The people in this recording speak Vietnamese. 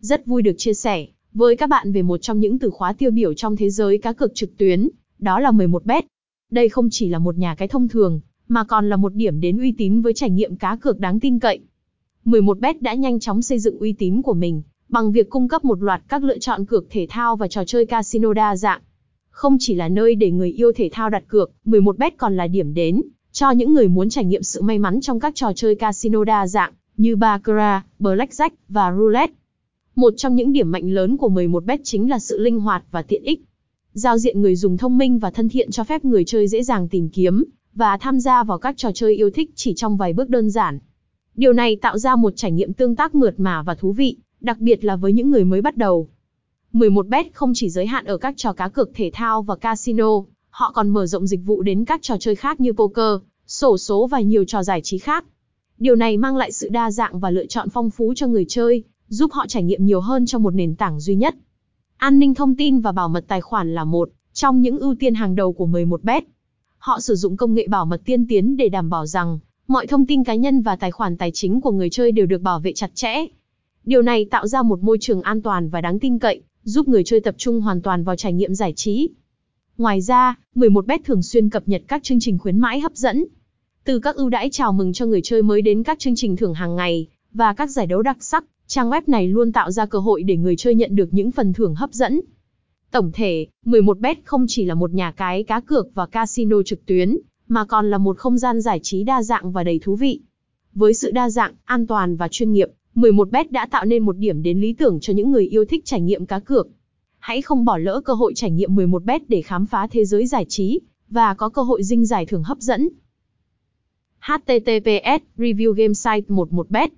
Rất vui được chia sẻ với các bạn về một trong những từ khóa tiêu biểu trong thế giới cá cược trực tuyến, đó là 11bet. Đây không chỉ là một nhà cái thông thường, mà còn là một điểm đến uy tín với trải nghiệm cá cược đáng tin cậy. 11bet đã nhanh chóng xây dựng uy tín của mình bằng việc cung cấp một loạt các lựa chọn cược thể thao và trò chơi casino đa dạng. Không chỉ là nơi để người yêu thể thao đặt cược, 11bet còn là điểm đến cho những người muốn trải nghiệm sự may mắn trong các trò chơi casino đa dạng như baccarat, blackjack và roulette. Một trong những điểm mạnh lớn của 11bet chính là sự linh hoạt và tiện ích. Giao diện người dùng thông minh và thân thiện cho phép người chơi dễ dàng tìm kiếm và tham gia vào các trò chơi yêu thích chỉ trong vài bước đơn giản. Điều này tạo ra một trải nghiệm tương tác mượt mà và thú vị, đặc biệt là với những người mới bắt đầu. 11bet không chỉ giới hạn ở các trò cá cược thể thao và casino, họ còn mở rộng dịch vụ đến các trò chơi khác như poker, sổ số và nhiều trò giải trí khác. Điều này mang lại sự đa dạng và lựa chọn phong phú cho người chơi, giúp họ trải nghiệm nhiều hơn trong một nền tảng duy nhất. An ninh thông tin và bảo mật tài khoản là một trong những ưu tiên hàng đầu của 11bet. Họ sử dụng công nghệ bảo mật tiên tiến để đảm bảo rằng mọi thông tin cá nhân và tài khoản tài chính của người chơi đều được bảo vệ chặt chẽ. Điều này tạo ra một môi trường an toàn và đáng tin cậy, giúp người chơi tập trung hoàn toàn vào trải nghiệm giải trí. Ngoài ra, 11bet thường xuyên cập nhật các chương trình khuyến mãi hấp dẫn. Từ các ưu đãi chào mừng cho người chơi mới đến các chương trình thưởng hàng ngày và các giải đấu đặc sắc, trang web này luôn tạo ra cơ hội để người chơi nhận được những phần thưởng hấp dẫn. Tổng thể, 11bet không chỉ là một nhà cái cá cược và casino trực tuyến, mà còn là một không gian giải trí đa dạng và đầy thú vị. Với sự đa dạng, an toàn và chuyên nghiệp, 11bet đã tạo nên một điểm đến lý tưởng cho những người yêu thích trải nghiệm cá cược. Hãy không bỏ lỡ cơ hội trải nghiệm 11bet để khám phá thế giới giải trí và có cơ hội dinh giải thưởng hấp dẫn. https review game site 11bet